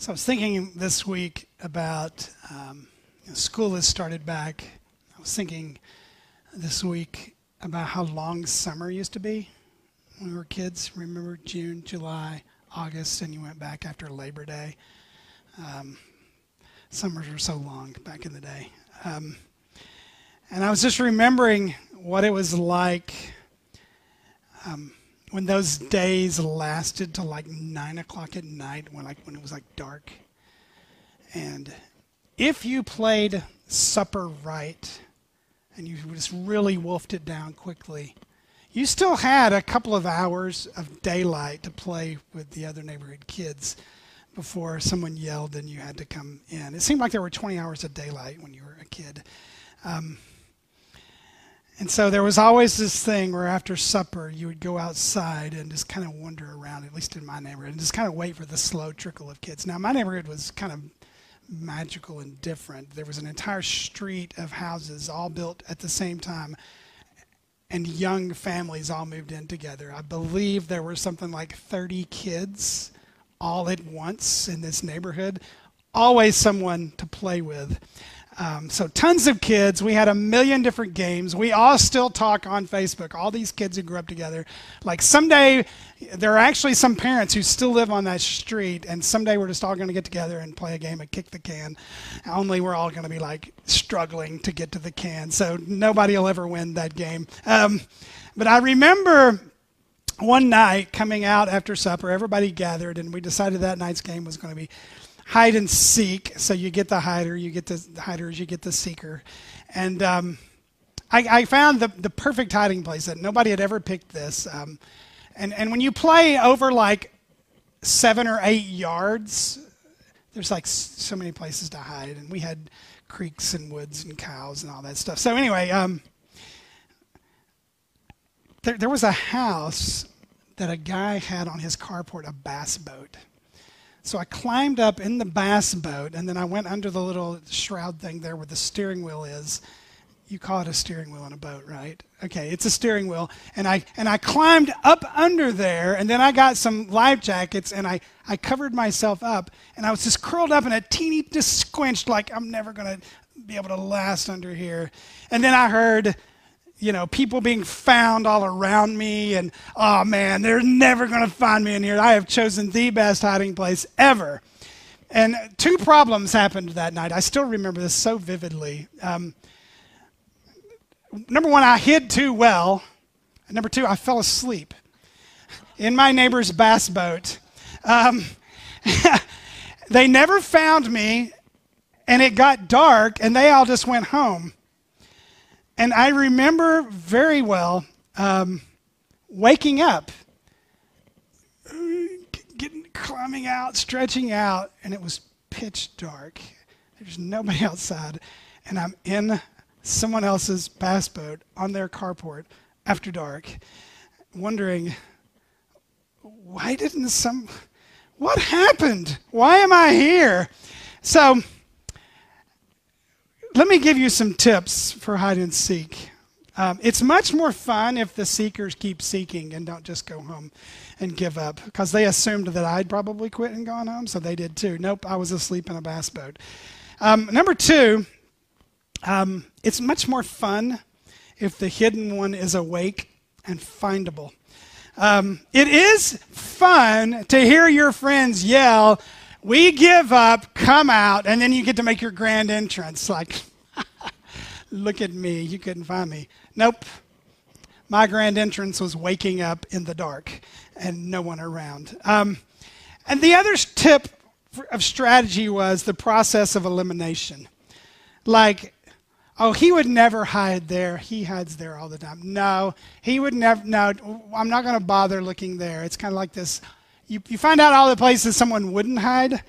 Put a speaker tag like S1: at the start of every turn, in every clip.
S1: So I was thinking this week about um, school has started back. I was thinking this week about how long summer used to be when we were kids. Remember June, July, August, and you went back after Labor Day. Um, summers were so long back in the day. Um, and I was just remembering what it was like um, when those days lasted till like nine o'clock at night, when like when it was like dark. And if you played supper right, and you just really wolfed it down quickly, you still had a couple of hours of daylight to play with the other neighborhood kids before someone yelled and you had to come in. It seemed like there were 20 hours of daylight when you were a kid. Um, and so there was always this thing where after supper you would go outside and just kind of wander around, at least in my neighborhood, and just kind of wait for the slow trickle of kids. Now, my neighborhood was kind of magical and different. There was an entire street of houses all built at the same time, and young families all moved in together. I believe there were something like 30 kids all at once in this neighborhood, always someone to play with. Um, so tons of kids. We had a million different games. We all still talk on Facebook. All these kids who grew up together. Like someday, there are actually some parents who still live on that street, and someday we're just all going to get together and play a game of kick the can. Only we're all going to be like struggling to get to the can. So nobody will ever win that game. Um, but I remember one night coming out after supper, everybody gathered, and we decided that night's game was going to be hide and seek. So you get the hider, you get the hiders, you get the seeker. And um, I, I, found the, the perfect hiding place that nobody had ever picked this. Um, and, and when you play over like seven or eight yards, there's like so many places to hide. And we had creeks and woods and cows and all that stuff. So anyway, um, there, there was a house that a guy had on his carport, a bass boat. So I climbed up in the bass boat, and then I went under the little shroud thing there where the steering wheel is. You call it a steering wheel in a boat, right? Okay, it's a steering wheel. And I and I climbed up under there, and then I got some life jackets, and I, I covered myself up, and I was just curled up in a teeny just squinched, like I'm never gonna be able to last under here. And then I heard you know, people being found all around me, and oh man, they're never going to find me in here. I have chosen the best hiding place ever. And two problems happened that night. I still remember this so vividly. Um, number one, I hid too well. And number two, I fell asleep in my neighbor's bass boat. Um, they never found me, and it got dark, and they all just went home. And I remember very well um, waking up, getting, climbing out, stretching out, and it was pitch dark. There's nobody outside, and I'm in someone else's bass boat on their carport after dark, wondering why didn't some, what happened? Why am I here? So, let me give you some tips for hide and seek. Um, it's much more fun if the seekers keep seeking and don't just go home and give up because they assumed that I'd probably quit and gone home, so they did too. Nope, I was asleep in a bass boat. Um, number two, um, it's much more fun if the hidden one is awake and findable. Um, it is fun to hear your friends yell, we give up, come out, and then you get to make your grand entrance. Like, look at me, you couldn't find me. Nope. My grand entrance was waking up in the dark and no one around. Um, and the other tip of strategy was the process of elimination. Like, oh, he would never hide there. He hides there all the time. No, he would never. No, I'm not going to bother looking there. It's kind of like this you, you find out all the places someone wouldn't hide,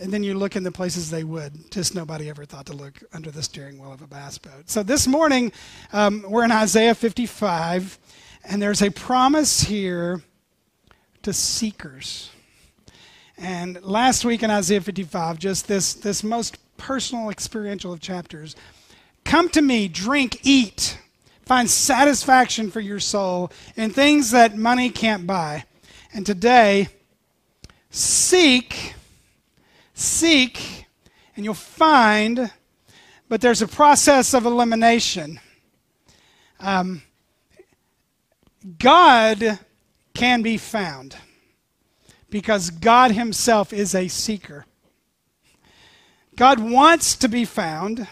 S1: and then you look in the places they would. Just nobody ever thought to look under the steering wheel of a bass boat. So this morning, um, we're in Isaiah 55, and there's a promise here to seekers. And last week in Isaiah 55, just this, this most personal, experiential of chapters come to me, drink, eat, find satisfaction for your soul in things that money can't buy. And today, seek seek and you'll find, but there's a process of elimination. Um, God can be found because God Himself is a seeker. God wants to be found,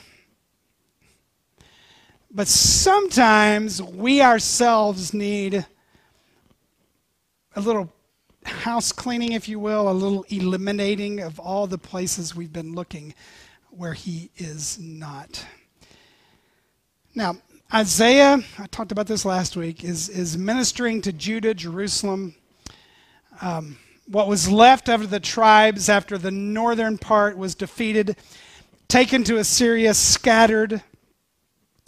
S1: but sometimes we ourselves need a little house cleaning, if you will, a little eliminating of all the places we've been looking where He is not. Now, Isaiah, I talked about this last week, is, is ministering to Judah, Jerusalem. Um, what was left of the tribes after the northern part was defeated, taken to Assyria, scattered.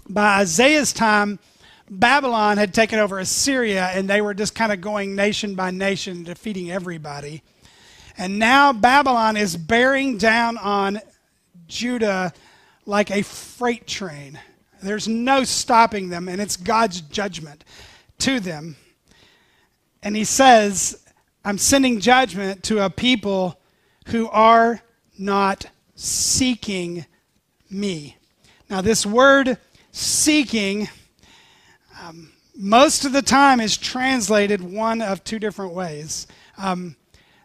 S1: By Isaiah's time, Babylon had taken over Assyria, and they were just kind of going nation by nation, defeating everybody. And now Babylon is bearing down on Judah like a freight train. There's no stopping them, and it's God's judgment to them. And he says, I'm sending judgment to a people who are not seeking me. Now, this word seeking, um, most of the time is translated one of two different ways. Um,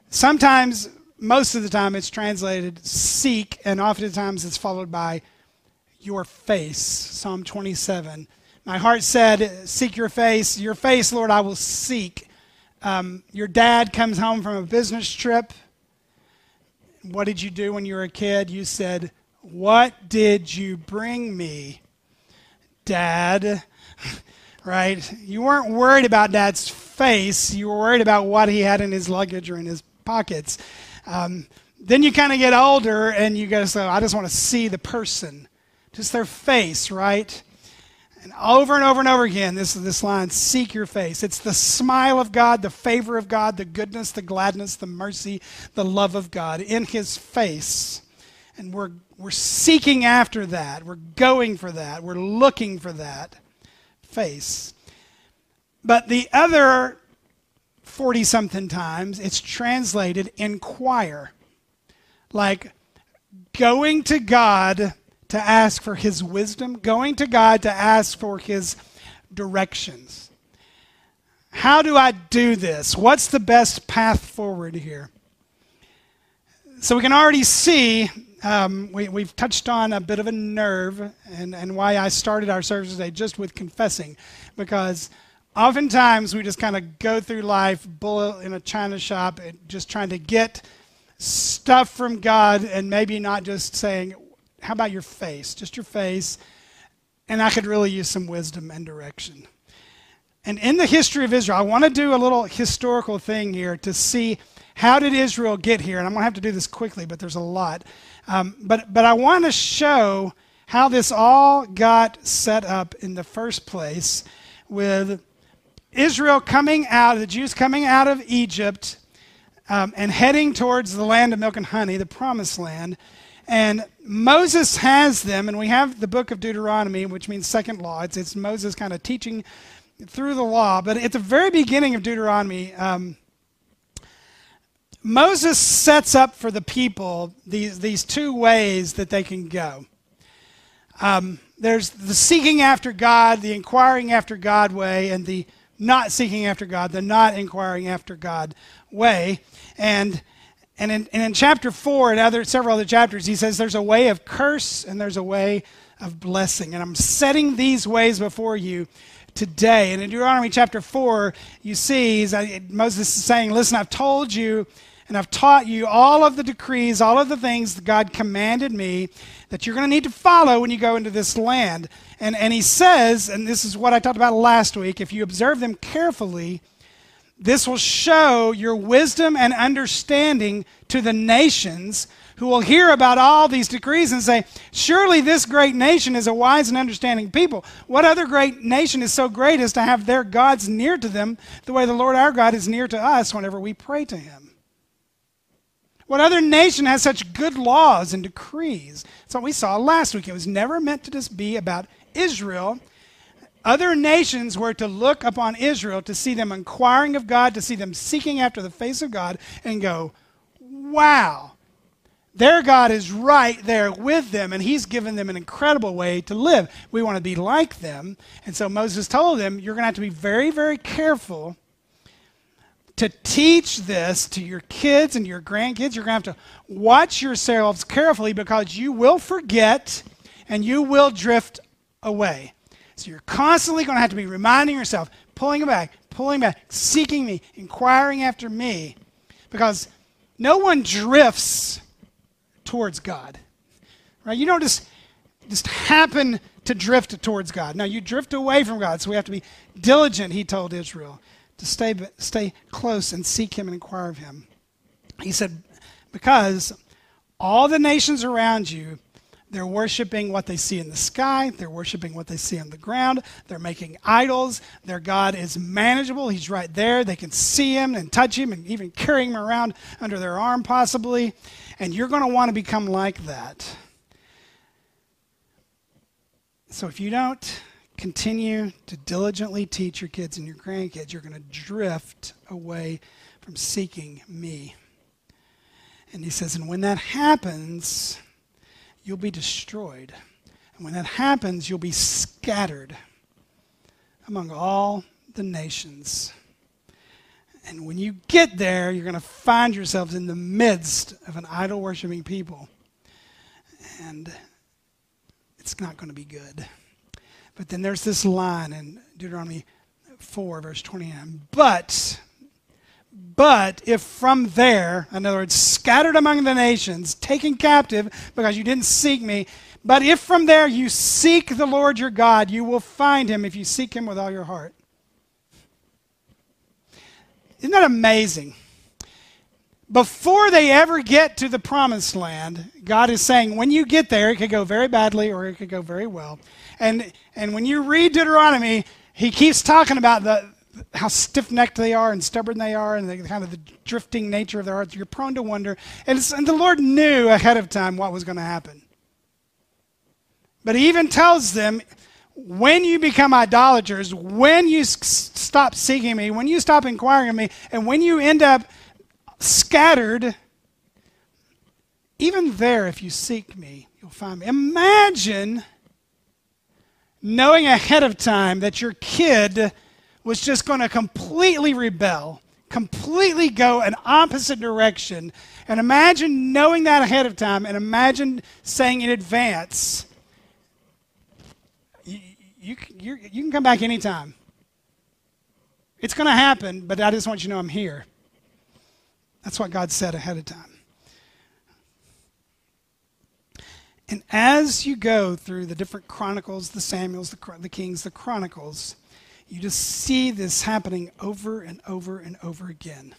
S1: sometimes, most of the time, it's translated seek, and oftentimes it's followed by your face. Psalm 27. My heart said, Seek your face. Your face, Lord, I will seek. Um, your dad comes home from a business trip. What did you do when you were a kid? You said, What did you bring me, Dad? right? You weren't worried about dad's face. You were worried about what he had in his luggage or in his pockets. Um, then you kind of get older and you go, so I just want to see the person just their face, right? And over and over and over again, this is this line, seek your face. It's the smile of God, the favor of God, the goodness, the gladness, the mercy, the love of God in his face. And we're, we're seeking after that. We're going for that. We're looking for that face. But the other 40 something times, it's translated inquire. Like going to God to ask for his wisdom, going to God to ask for his directions. How do I do this? What's the best path forward here? So we can already see, um, we, have touched on a bit of a nerve, and, and why I started our service today just with confessing, because oftentimes we just kind of go through life, bullet in a china shop, just trying to get stuff from God, and maybe not just saying, how about your face? Just your face. And I could really use some wisdom and direction. And in the history of Israel, I want to do a little historical thing here to see how did Israel get here. And I'm going to have to do this quickly, but there's a lot. Um, but, but I want to show how this all got set up in the first place with Israel coming out, the Jews coming out of Egypt um, and heading towards the land of milk and honey, the promised land. And Moses has them, and we have the book of Deuteronomy, which means second law. It's, it's Moses kind of teaching through the law. But at the very beginning of Deuteronomy, um, Moses sets up for the people these, these two ways that they can go. Um, there's the seeking after God, the inquiring after God way, and the not seeking after God, the not inquiring after God way. And and in, and in chapter 4 and other, several other chapters, he says there's a way of curse and there's a way of blessing. And I'm setting these ways before you today. And in Deuteronomy chapter 4, you see Moses is saying, Listen, I've told you and I've taught you all of the decrees, all of the things that God commanded me that you're going to need to follow when you go into this land. And, and he says, and this is what I talked about last week, if you observe them carefully, this will show your wisdom and understanding to the nations who will hear about all these decrees and say, Surely this great nation is a wise and understanding people. What other great nation is so great as to have their gods near to them the way the Lord our God is near to us whenever we pray to him? What other nation has such good laws and decrees? That's what we saw last week. It was never meant to just be about Israel other nations were to look upon Israel to see them inquiring of God, to see them seeking after the face of God, and go, wow, Their God is right there with them, and He's given them an incredible way to live. We want to be like them. And so Moses told them, You're going to have to be very, very careful to teach this to your kids and your grandkids. You're going to have to watch yourselves carefully because you will forget and you will drift away. So you're constantly going to have to be reminding yourself, pulling back, pulling back, seeking me, inquiring after me, because no one drifts towards God. Right? You don't just just happen to drift towards God. No, you drift away from God. So we have to be diligent, he told Israel, to stay stay close and seek him and inquire of him. He said, because all the nations around you they're worshiping what they see in the sky. They're worshiping what they see on the ground. They're making idols. Their God is manageable. He's right there. They can see him and touch him and even carry him around under their arm, possibly. And you're going to want to become like that. So if you don't continue to diligently teach your kids and your grandkids, you're going to drift away from seeking me. And he says, and when that happens, you'll be destroyed. And when that happens, you'll be scattered among all the nations. And when you get there, you're going to find yourselves in the midst of an idol worshiping people. And it's not going to be good. But then there's this line in Deuteronomy 4, verse 29. But but if from there, in other words, scattered among the nations, taken captive because you didn't seek me, but if from there you seek the Lord your God, you will find him if you seek him with all your heart. Isn't that amazing? Before they ever get to the promised land, God is saying, when you get there, it could go very badly or it could go very well. And, and when you read Deuteronomy, he keeps talking about the, how stiff-necked they are and stubborn they are and the kind of the drifting nature of their hearts. You're prone to wonder. And, and the lord knew ahead of time what was going to happen. But he even tells them when you become idolaters when you stop seeking me when you stop inquiring of me and when you end up scattered even there if you seek me you'll find me imagine knowing ahead of time that your kid was just going to completely rebel, completely go an opposite direction. And imagine knowing that ahead of time and imagine saying in advance, you, you, you can come back anytime. It's going to happen, but I just want you to know I'm here. That's what God said ahead of time. And as you go through the different chronicles, the Samuels, the, the Kings, the chronicles, you just see this happening over and over and over again.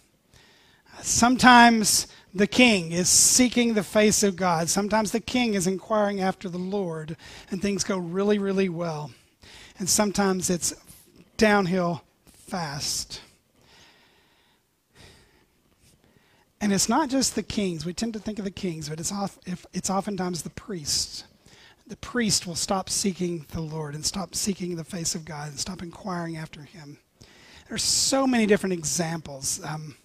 S1: Sometimes the king is seeking the face of God. Sometimes the king is inquiring after the Lord, and things go really, really well. And sometimes it's downhill fast. And it's not just the kings. We tend to think of the kings, but it's, off, it's oftentimes the priests the priest will stop seeking the Lord and stop seeking the face of God and stop inquiring after Him. There's so many different examples. Um,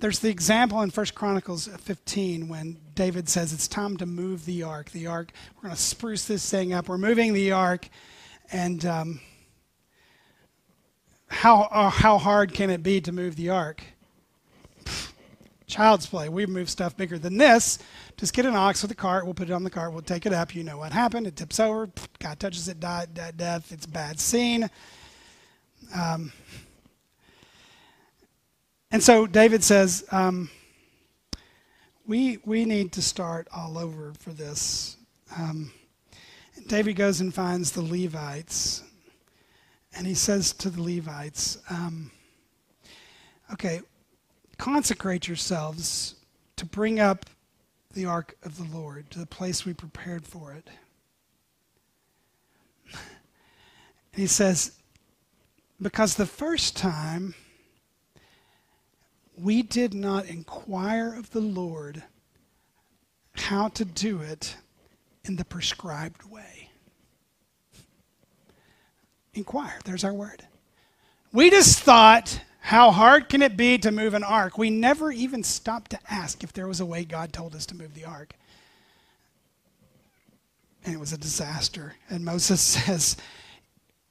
S1: there's the example in 1 Chronicles 15 when David says it's time to move the ark. The ark, we're going to spruce this thing up. We're moving the ark, and um, how uh, how hard can it be to move the ark? Child's play. We move stuff bigger than this. Just get an ox with a cart. We'll put it on the cart. We'll take it up. You know what happened. It tips over. God touches it. Die, death. It's a bad scene. Um, and so David says, um, we, we need to start all over for this. Um, David goes and finds the Levites. And he says to the Levites, um, okay, consecrate yourselves to bring up the ark of the Lord to the place we prepared for it. he says, because the first time we did not inquire of the Lord how to do it in the prescribed way. Inquire, there's our word. We just thought How hard can it be to move an ark? We never even stopped to ask if there was a way God told us to move the ark. And it was a disaster. And Moses says,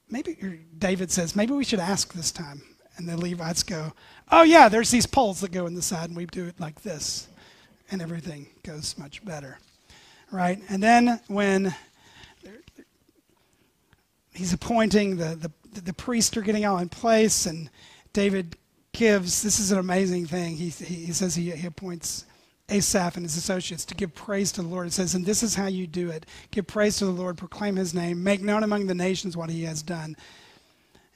S1: maybe, David says, maybe we should ask this time. And the Levites go, oh, yeah, there's these poles that go in the side, and we do it like this. And everything goes much better. Right? And then when he's appointing the, the, the priests are getting all in place, and David gives, this is an amazing thing. He, he, says he, he appoints Asaph and his associates to give praise to the Lord. It says, and this is how you do it give praise to the Lord, proclaim his name, make known among the nations what he has done.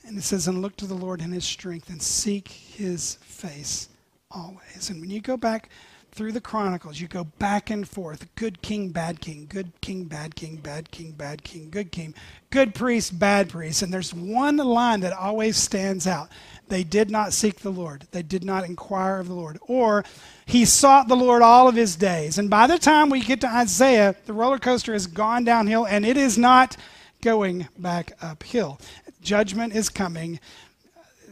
S1: And it says, and look to the Lord in his strength and seek his face always. And when you go back through the Chronicles, you go back and forth good king, bad king, good king, bad king, bad king, bad king, good king, good priest, bad priest. And there's one line that always stands out. They did not seek the Lord, they did not inquire of the Lord. Or he sought the Lord all of his days. And by the time we get to Isaiah, the roller coaster has gone downhill and it is not going back uphill. Judgment is coming.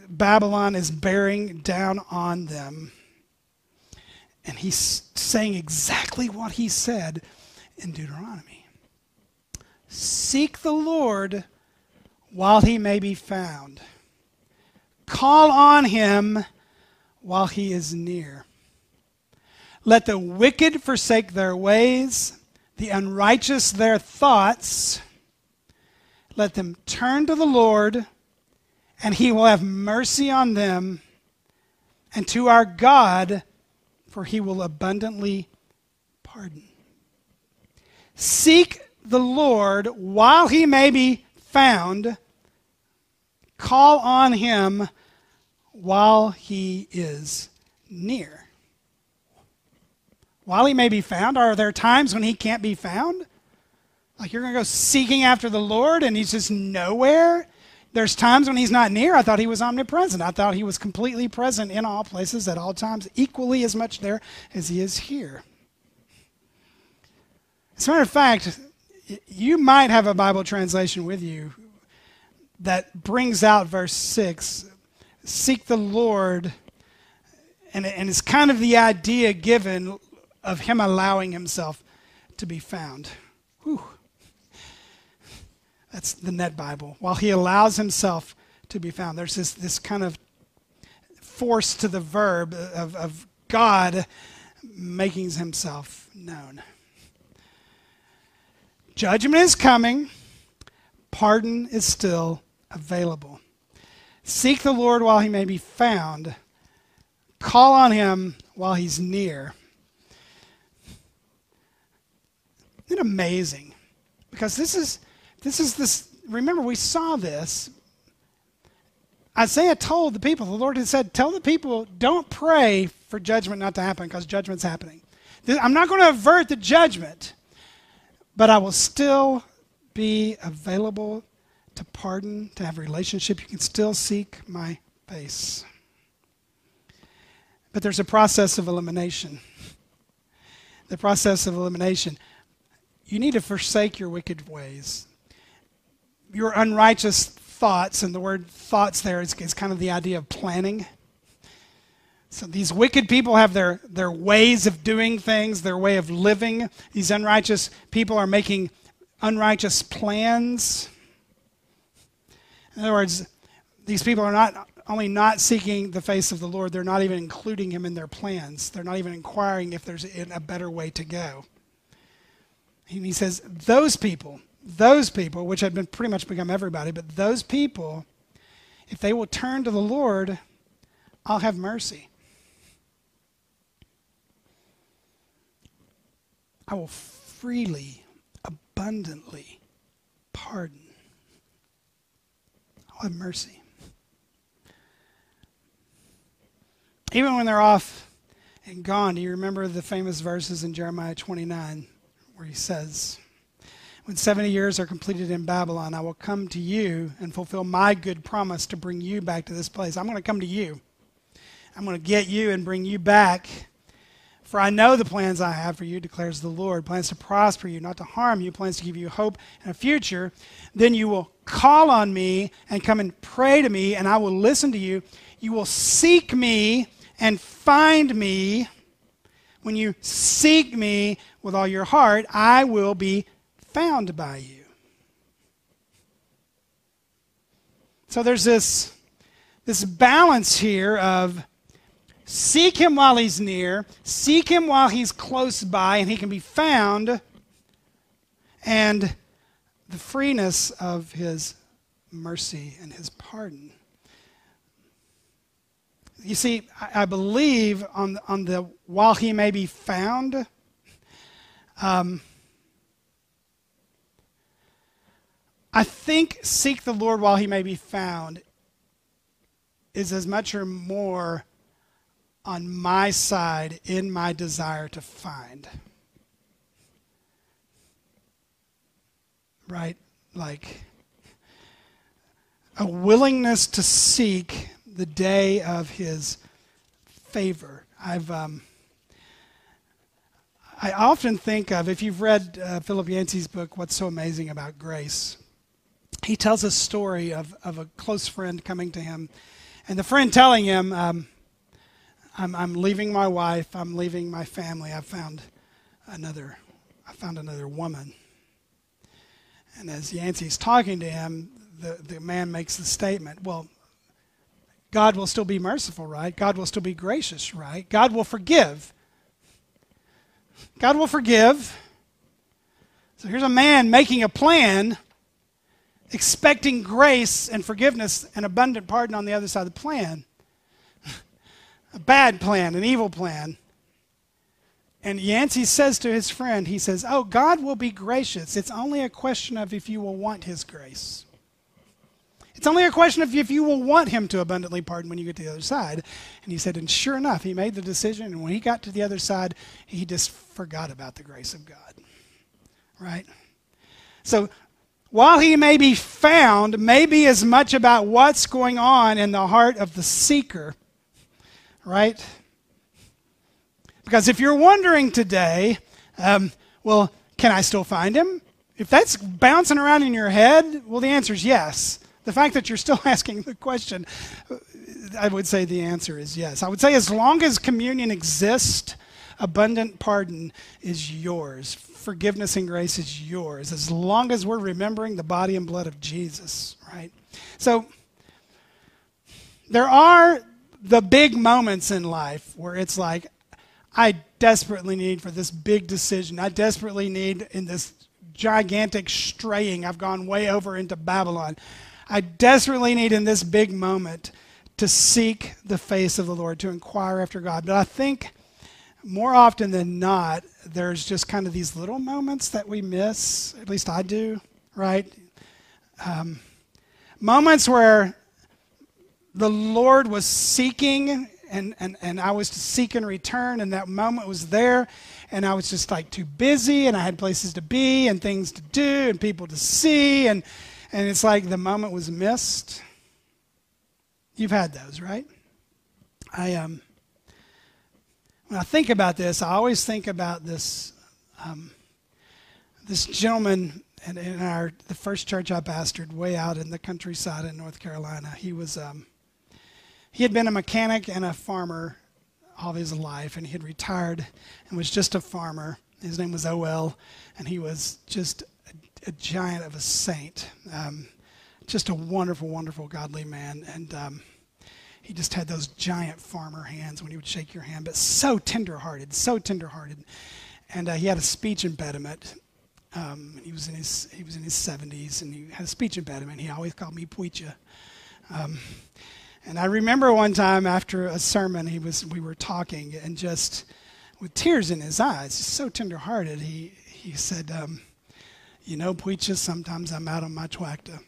S1: Babylon is bearing down on them. And he's saying exactly what he said in Deuteronomy Seek the Lord while he may be found, call on him while he is near. Let the wicked forsake their ways, the unrighteous their thoughts. Let them turn to the Lord, and he will have mercy on them, and to our God for he will abundantly pardon. Seek the Lord while he may be found. Call on him while he is near. While he may be found, are there times when he can't be found? Like you're going to go seeking after the Lord and he's just nowhere? There's times when he's not near. I thought he was omnipresent. I thought he was completely present in all places at all times, equally as much there as he is here. As a matter of fact, you might have a Bible translation with you that brings out verse 6 seek the Lord. And, and it's kind of the idea given of him allowing himself to be found. Whew. That's the Net Bible. While he allows himself to be found, there's this, this kind of force to the verb of, of God making himself known. Judgment is coming, pardon is still available. Seek the Lord while he may be found, call on him while he's near. Isn't it amazing? Because this is this is this, remember, we saw this. Isaiah told the people, the Lord had said, Tell the people, don't pray for judgment not to happen because judgment's happening. I'm not going to avert the judgment, but I will still be available to pardon, to have a relationship. You can still seek my face. But there's a process of elimination. The process of elimination. You need to forsake your wicked ways your unrighteous thoughts, and the word thoughts there is, is kind of the idea of planning. So these wicked people have their, their ways of doing things, their way of living. These unrighteous people are making unrighteous plans. In other words, these people are not only not seeking the face of the Lord, they're not even including him in their plans. They're not even inquiring if there's a better way to go. And he says, those people, those people, which had been pretty much become everybody, but those people, if they will turn to the Lord, I'll have mercy. I will freely, abundantly pardon. I'll have mercy. Even when they're off and gone, do you remember the famous verses in Jeremiah 29 where he says, when 70 years are completed in Babylon, I will come to you and fulfill my good promise to bring you back to this place. I'm going to come to you. I'm going to get you and bring you back. For I know the plans I have for you, declares the Lord plans to prosper you, not to harm you, plans to give you hope and a future. Then you will call on me and come and pray to me, and I will listen to you. you will seek me and find me. When you seek me with all your heart, I will be found by you. So there's this, this balance here of seek him while he's near, seek him while he's close by and he can be found, and the freeness of his mercy and his pardon. You see, I, believe on, on the while he may be found, um, I think seek the Lord while he may be found is as much or more on my side in my desire to find. Right? Like a willingness to seek the day of his favor. I've um, I often think of if you've read uh, Philip Yancey's book, "What's So Amazing About Grace." He tells a story of of a close friend coming to him, and the friend telling him, um, "I'm I'm leaving my wife. I'm leaving my family. I've found another. I found another woman." And as Yancey's talking to him, the, the man makes the statement, well, God will still be merciful, right? God will still be gracious, right? God will forgive. God will forgive. So here's a man making a plan, expecting grace and forgiveness and abundant pardon on the other side of the plan. a bad plan, an evil plan. And Yancey says to his friend, he says, Oh, God will be gracious. It's only a question of if you will want his grace. It's only a question of if you will want him to abundantly pardon when you get to the other side. And he said, and sure enough, he made the decision. And when he got to the other side, he just forgot about the grace of God. Right? So while he may be found, may be as much about what's going on in the heart of the seeker. Right? Because if you're wondering today, um, well, can I still find him? If that's bouncing around in your head, well, the answer is yes. The fact that you're still asking the question, I would say the answer is yes. I would say as long as communion exists, abundant pardon is yours. Forgiveness and grace is yours. As long as we're remembering the body and blood of Jesus, right? So there are the big moments in life where it's like, I desperately need for this big decision. I desperately need in this gigantic straying. I've gone way over into Babylon. I desperately need in this big moment to seek the face of the Lord, to inquire after God. But I think more often than not, there's just kind of these little moments that we miss. At least I do, right? Um, moments where the Lord was seeking and, and, and I was to seek in return, and that moment was there, and I was just like too busy, and I had places to be, and things to do, and people to see, and and it's like the moment was missed. You've had those, right? I um, when I think about this, I always think about this um, this gentleman in, in, our the first church I pastored, way out in the countryside in North Carolina. He was um, he had been a mechanic and a farmer all his life, and he had retired and was just a farmer. His name was O.L., and he was just a giant of a saint. Um, just a wonderful, wonderful, godly man. And um, he just had those giant farmer hands when he would shake your hand, but so tenderhearted, so tenderhearted. And uh, he had a speech impediment. Um, he was in his he was in his 70s, and he had a speech impediment. He always called me Puicha. Um, and I remember one time after a sermon, he was we were talking, and just with tears in his eyes, so tenderhearted, he he said. Um, you know, preachers, sometimes I'm out on my tractor.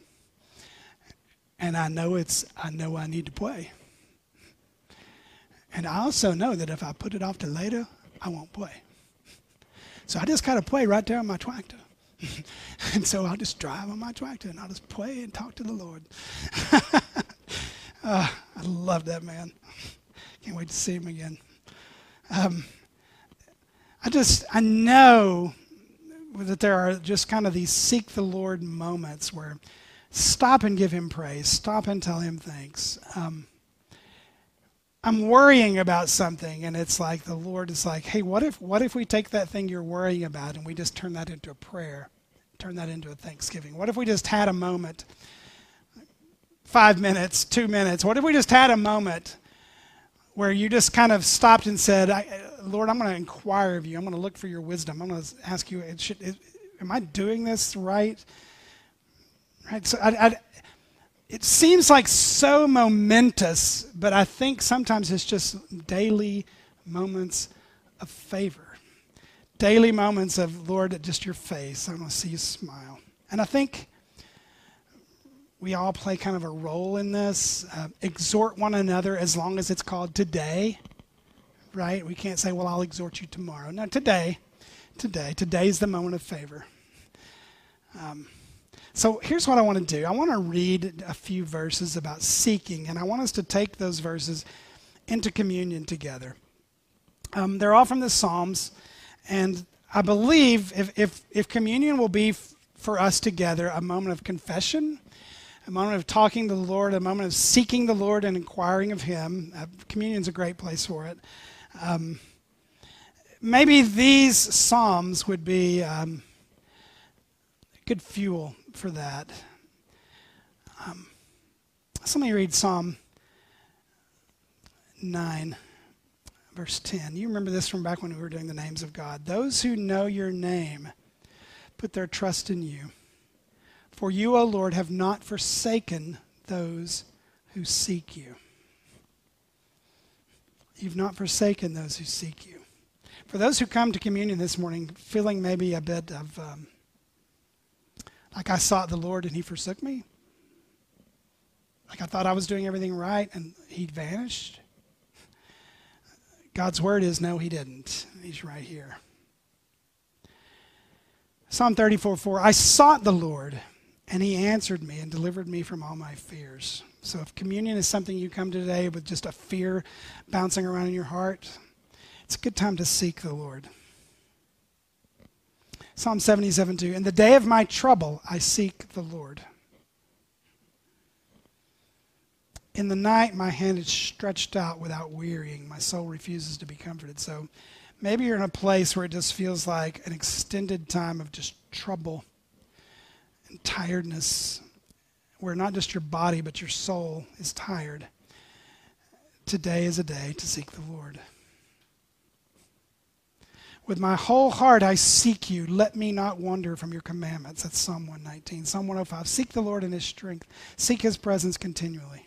S1: And I know it's, I know I need to pray. And I also know that if I put it off to later, I won't pray. So I just kind of pray right there on my tractor. and so I'll just drive on my tractor and I'll just pray and talk to the Lord. uh, I love that man. Can't wait to see him again. Um, I just, I know that there are just kind of these seek the Lord moments where stop and give him praise, stop and tell him thanks. Um, I'm worrying about something and it's like the Lord is like, "Hey, what if what if we take that thing you're worrying about and we just turn that into a prayer? Turn that into a thanksgiving. What if we just had a moment 5 minutes, 2 minutes. What if we just had a moment where you just kind of stopped and said, "Lord, I'm going to inquire of you. I'm going to look for your wisdom. I'm going to ask you, should, am I doing this right?" Right? So I, I it seems like so momentous, but I think sometimes it's just daily moments of favor. Daily moments of, Lord, just your face. I want to see you smile. And I think we all play kind of a role in this. Uh, exhort one another as long as it's called today, right? We can't say, well, I'll exhort you tomorrow. No, today. Today. Today's the moment of favor. Um, so here's what I want to do I want to read a few verses about seeking, and I want us to take those verses into communion together. Um, they're all from the Psalms, and I believe if, if, if communion will be f- for us together a moment of confession, a moment of talking to the Lord, a moment of seeking the Lord and inquiring of Him, uh, communion's a great place for it. Um, maybe these Psalms would be um, good fuel for that. Um, so let me read Psalm 9, verse 10. You remember this from back when we were doing the names of God. Those who know your name put their trust in you. For you, O Lord, have not forsaken those who seek you. You've not forsaken those who seek you. For those who come to communion this morning feeling maybe a bit of um, like I sought the Lord and he forsook me? Like I thought I was doing everything right and he vanished? God's word is no, he didn't. He's right here. Psalm 34 4 I sought the Lord, and he answered me and delivered me from all my fears. So if communion is something you come to today with just a fear bouncing around in your heart, it's a good time to seek the Lord. Psalm 77 2. In the day of my trouble, I seek the Lord. In the night, my hand is stretched out without wearying. My soul refuses to be comforted. So maybe you're in a place where it just feels like an extended time of just trouble and tiredness, where not just your body, but your soul is tired. Today is a day to seek the Lord. With my whole heart I seek you. Let me not wander from your commandments. That's Psalm 119. Psalm 105. Seek the Lord in his strength, seek his presence continually.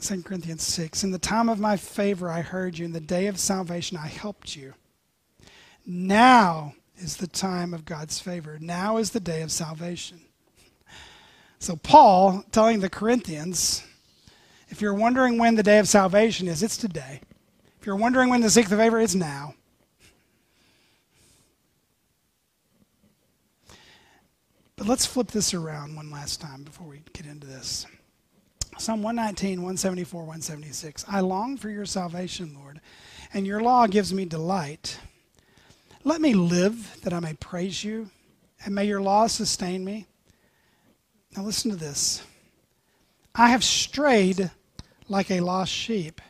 S1: 2 Corinthians 6. In the time of my favor I heard you. In the day of salvation I helped you. Now is the time of God's favor. Now is the day of salvation. So, Paul telling the Corinthians, if you're wondering when the day of salvation is, it's today. You're wondering when to seek the favor, it's now. But let's flip this around one last time before we get into this. Psalm 119, 174, 176. I long for your salvation, Lord, and your law gives me delight. Let me live that I may praise you, and may your law sustain me. Now listen to this. I have strayed like a lost sheep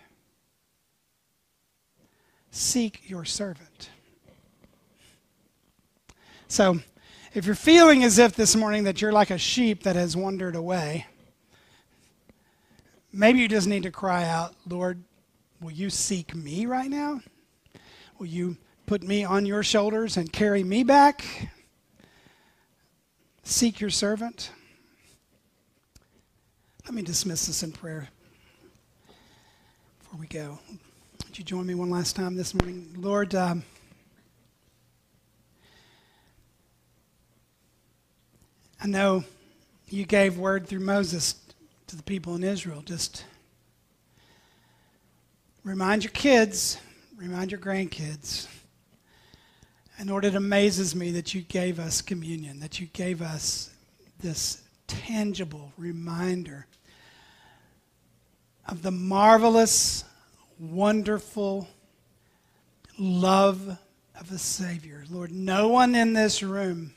S1: seek your servant. So, if you're feeling as if this morning that you're like a sheep that has wandered away, maybe you just need to cry out, Lord, will you seek me right now? Will you put me on your shoulders and carry me back? Seek your servant. Let me dismiss this in prayer before we go. You join me one last time this morning? Lord, um, I know you gave word through Moses to the people in Israel. Just remind your kids, remind your grandkids. And Lord, it amazes me that you gave us communion, that you gave us this tangible reminder of the marvelous wonderful love of a Savior. Lord, no one in this room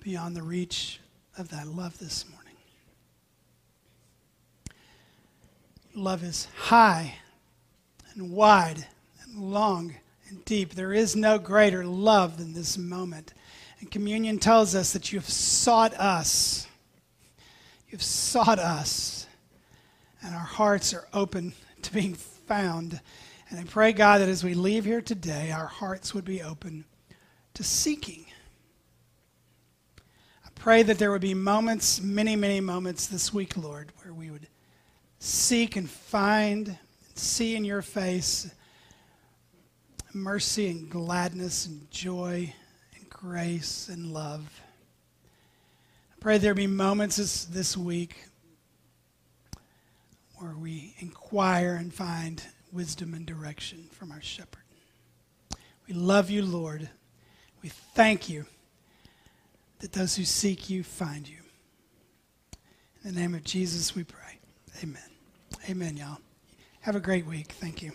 S1: beyond the reach of that love this morning. love is high and wide and long and deep. There is no greater love than this moment. And communion tells us that you've sought us. You've sought us. And our hearts are open to being found. And I pray, God, that as we leave here today, our hearts would be open to seeking. I pray that there would be moments, many, many moments this week, Lord, where we would seek and find and see in your face mercy and gladness and joy and grace and love. I pray there be moments this, this week where we inquire and find wisdom and direction from our shepherd. We love you, Lord. We thank you that those who seek you find you. In the name of Jesus, we pray. Amen. Amen, y'all. Have a great week. Thank you.